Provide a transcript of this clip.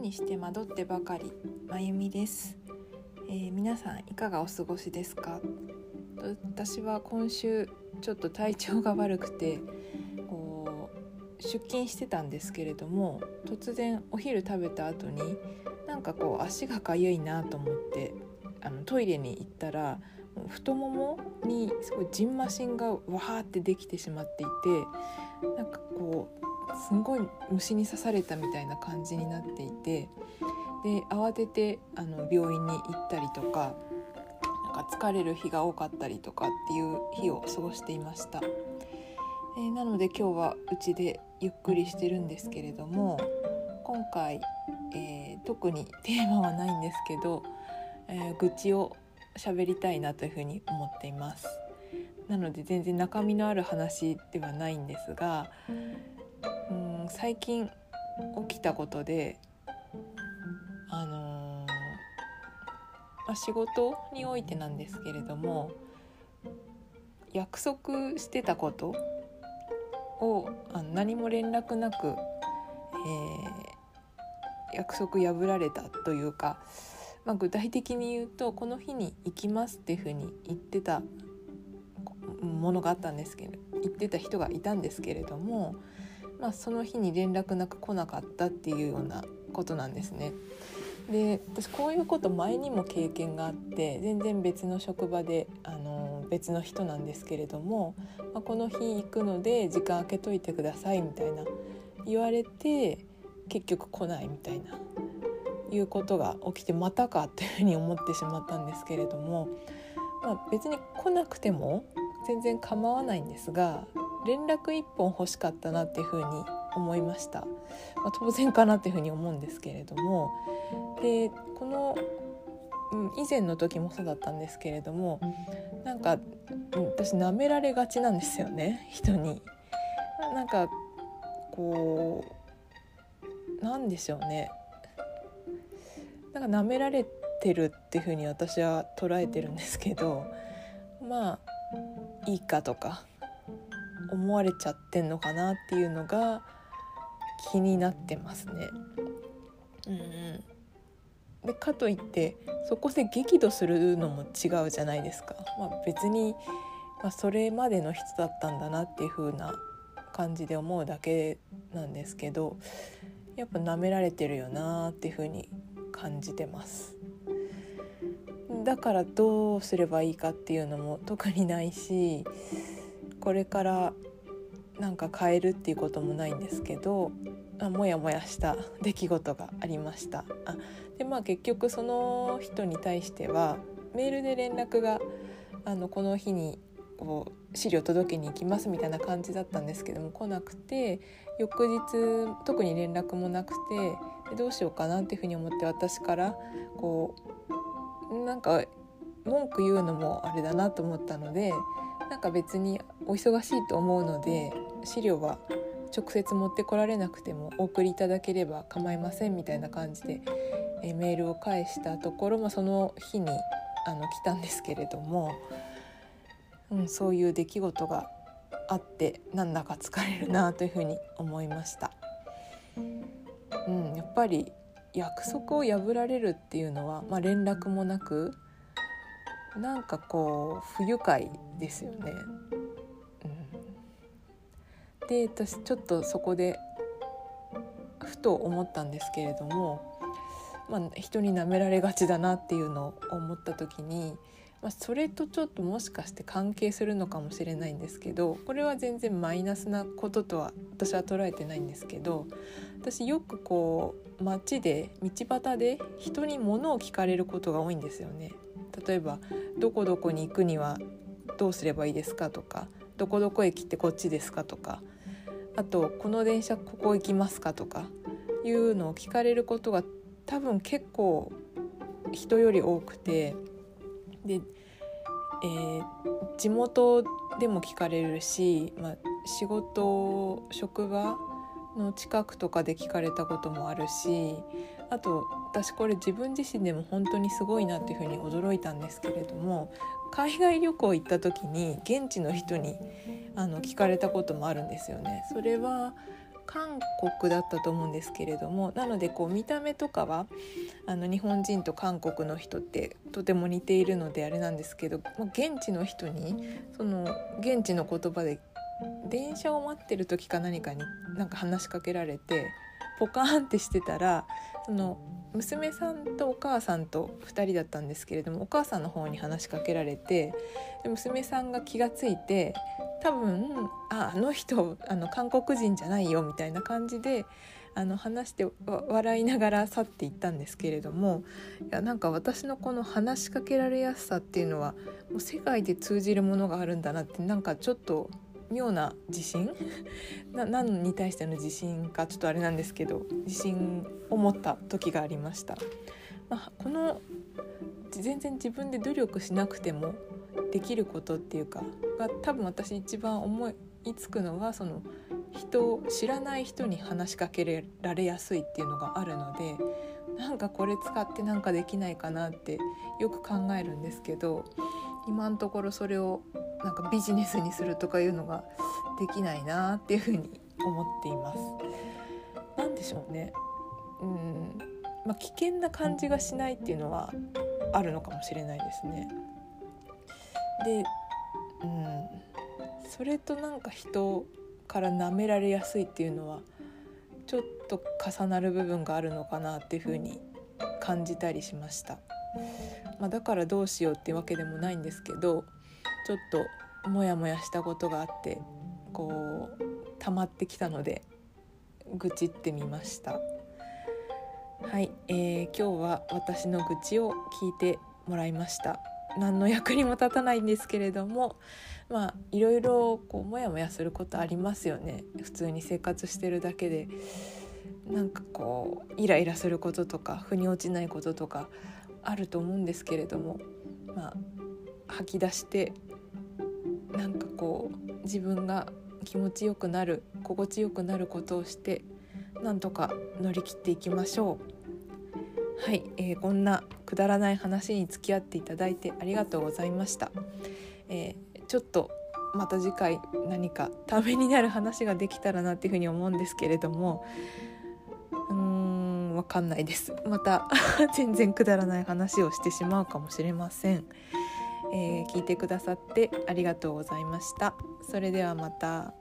にして惑ってばかりまゆみです、えー、皆さんいかがお過ごしですか？私は今週ちょっと体調が悪くてこう出勤してたんですけれども突然お昼食べた後になんかこう足がかゆいなと思ってあのトイレに行ったら太ももにすごいじんましんがわーってできてしまっていてなんかこうすごい虫に刺されたみたいな感じになっていてで慌ててあの病院に行ったりとかなんか疲れる日が多かったりとかっていう日を過ごしていました、えー、なので今日はうちでゆっくりしてるんですけれども今回、えー、特にテーマはないんですけど、えー、愚痴を喋りたいなというふうに思っています。なので全然中身のある話ではないんですが最近起きたことであのー、まあ、仕事においてなんですけれども約束してたことをあ何も連絡なく、えー、約束破られたというか、まあ、具体的に言うとこの日に行きますっていうふうに言ってたものがあったんですけど言ってた人がいたんですけれどもまあ、その日に連絡なく来なかったっていうようなことなんですね。で私こういうこと前にも経験があって全然別の職場であの別の人なんですけれども、まあ、この日行くので時間空けといてくださいみたいな言われて結局来ないみたいないうことが起きてまたかっていうふうに思ってしまったんですけれども、まあ、別に来なくても全然構わないんですが連絡1本欲しかったなっていうふうに思いました、まあ、当然かなっていうふうに思うんですけれども。でこの、うん、以前の時もそうだったんですけれどもなんか、うん、私舐められがちなんですよね 人に。なんかこうなんでしょうね。なんか舐められてるっていうふうに私は捉えてるんですけどまあいいかとか思われちゃってんのかなっていうのが気になってますね。うん、でかといってそこで激怒するのも違うじゃないですか。まあ、別に、まあ、それまでの人だったんだなっていう風な感じで思うだけなんですけどやっぱ舐められてるよなっていう風に感じてます。だからどうすればいいかっていうのも特にないしこれからなんか変えるっていうこともないんですけどあモヤモヤした出来事がありました。あでまあ結局その人に対してはメールで連絡があのこの日にこう資料届けに行きますみたいな感じだったんですけども来なくて翌日特に連絡もなくてどうしようかなっていうふうに思って私からこうなんか文句言うのもあれだなと思ったのでなんか別にお忙しいと思うので資料は直接持ってこられなくてもお送りいただければ構いませんみたいな感じで、えメールを返したところ、まあ、その日にあの来たんですけれども、うん、そういう出来事があってなんだか疲れるなというふうに思いました。うん、やっぱり約束を破られるっていうのは、まあ、連絡もなくなんかこう不愉快ですよね。うん、で私ちょっとそこでふと思ったんですけれども、まあ、人に舐められがちだなっていうのを思った時に、まあ、それとちょっともしかして関係するのかもしれないんですけどこれは全然マイナスなこととは私は捉えてないんですけど私よくこう街で道端で人に物を聞かれることが多いんですよね。例えばどこどこに行くにはどうすればいいですかとかどこどこ駅ってこっちですかとかあとこの電車ここ行きますかとかいうのを聞かれることが多分結構人より多くてで、えー、地元でも聞かれるし、まあ、仕事職場の近くとかで聞かれたこともあるしあと私これ自分自身でも本当にすごいなっていうふうに驚いたんですけれども海外旅行行った時に現地の人にあの聞かれたこともあるんですよね。それは韓国だったと思うんですけれどもなのでこう見た目とかはあの日本人と韓国の人ってとても似ているのであれなんですけど、現地の人にその現地の言葉で電車を待ってる時か何かになんか話しかけられてポカーンってしてたらその娘さんとお母さんと2人だったんですけれどもお母さんの方に話しかけられて娘さんが気が付いて多分ああの人あの韓国人じゃないよみたいな感じであの話して笑いながら去っていったんですけれどもいやなんか私のこの話しかけられやすさっていうのはもう世界で通じるものがあるんだなってなんかちょっと妙な自信？な何に対しての自信かちょっとあれなんですけど自信を持った時がありました。まあ、この全然自分で努力しなくてもできることっていうかが多分私一番思いつくのはその人を知らない人に話しかけられやすいっていうのがあるのでなんかこれ使ってなんかできないかなってよく考えるんですけど今のところそれをなんかビジネスにするとかいうのができないなっていうふうに思っています。何でしょうねうんまあ、危険な感じがしないっていうのはあるのかもしれないですね。で、うん、それとなんか人から舐められやすいっていうのはちょっと重なる部分があるのかなっていうふうに感じたりしました。まあ、だからどうしようってわけでもないんですけどちょっとモヤモヤしたことがあってこう溜まってきたので愚痴ってみましたはい、えー、今日は私の愚痴を聞いてもらいました何の役にも立たないんですけれどもまあいろいろこうモヤモヤすることありますよね。普通に生活してるだけで。なんかこうイライラすることとか腑に落ちないこととかあると思うんですけれどもまあ吐き出してなんかこう自分が気持ちよくなる心地よくなることをしてなんとか乗り切っていきましょう。はい、えー、こんなくだらない話に付き合っていただいてありがとうございました、えー、ちょっとまた次回何かためになる話ができたらなっていうふうに思うんですけれどもうーんわかんないですまた 全然くだらない話をしてしまうかもしれませんえー、聞いてくださってありがとうございました。それではまた。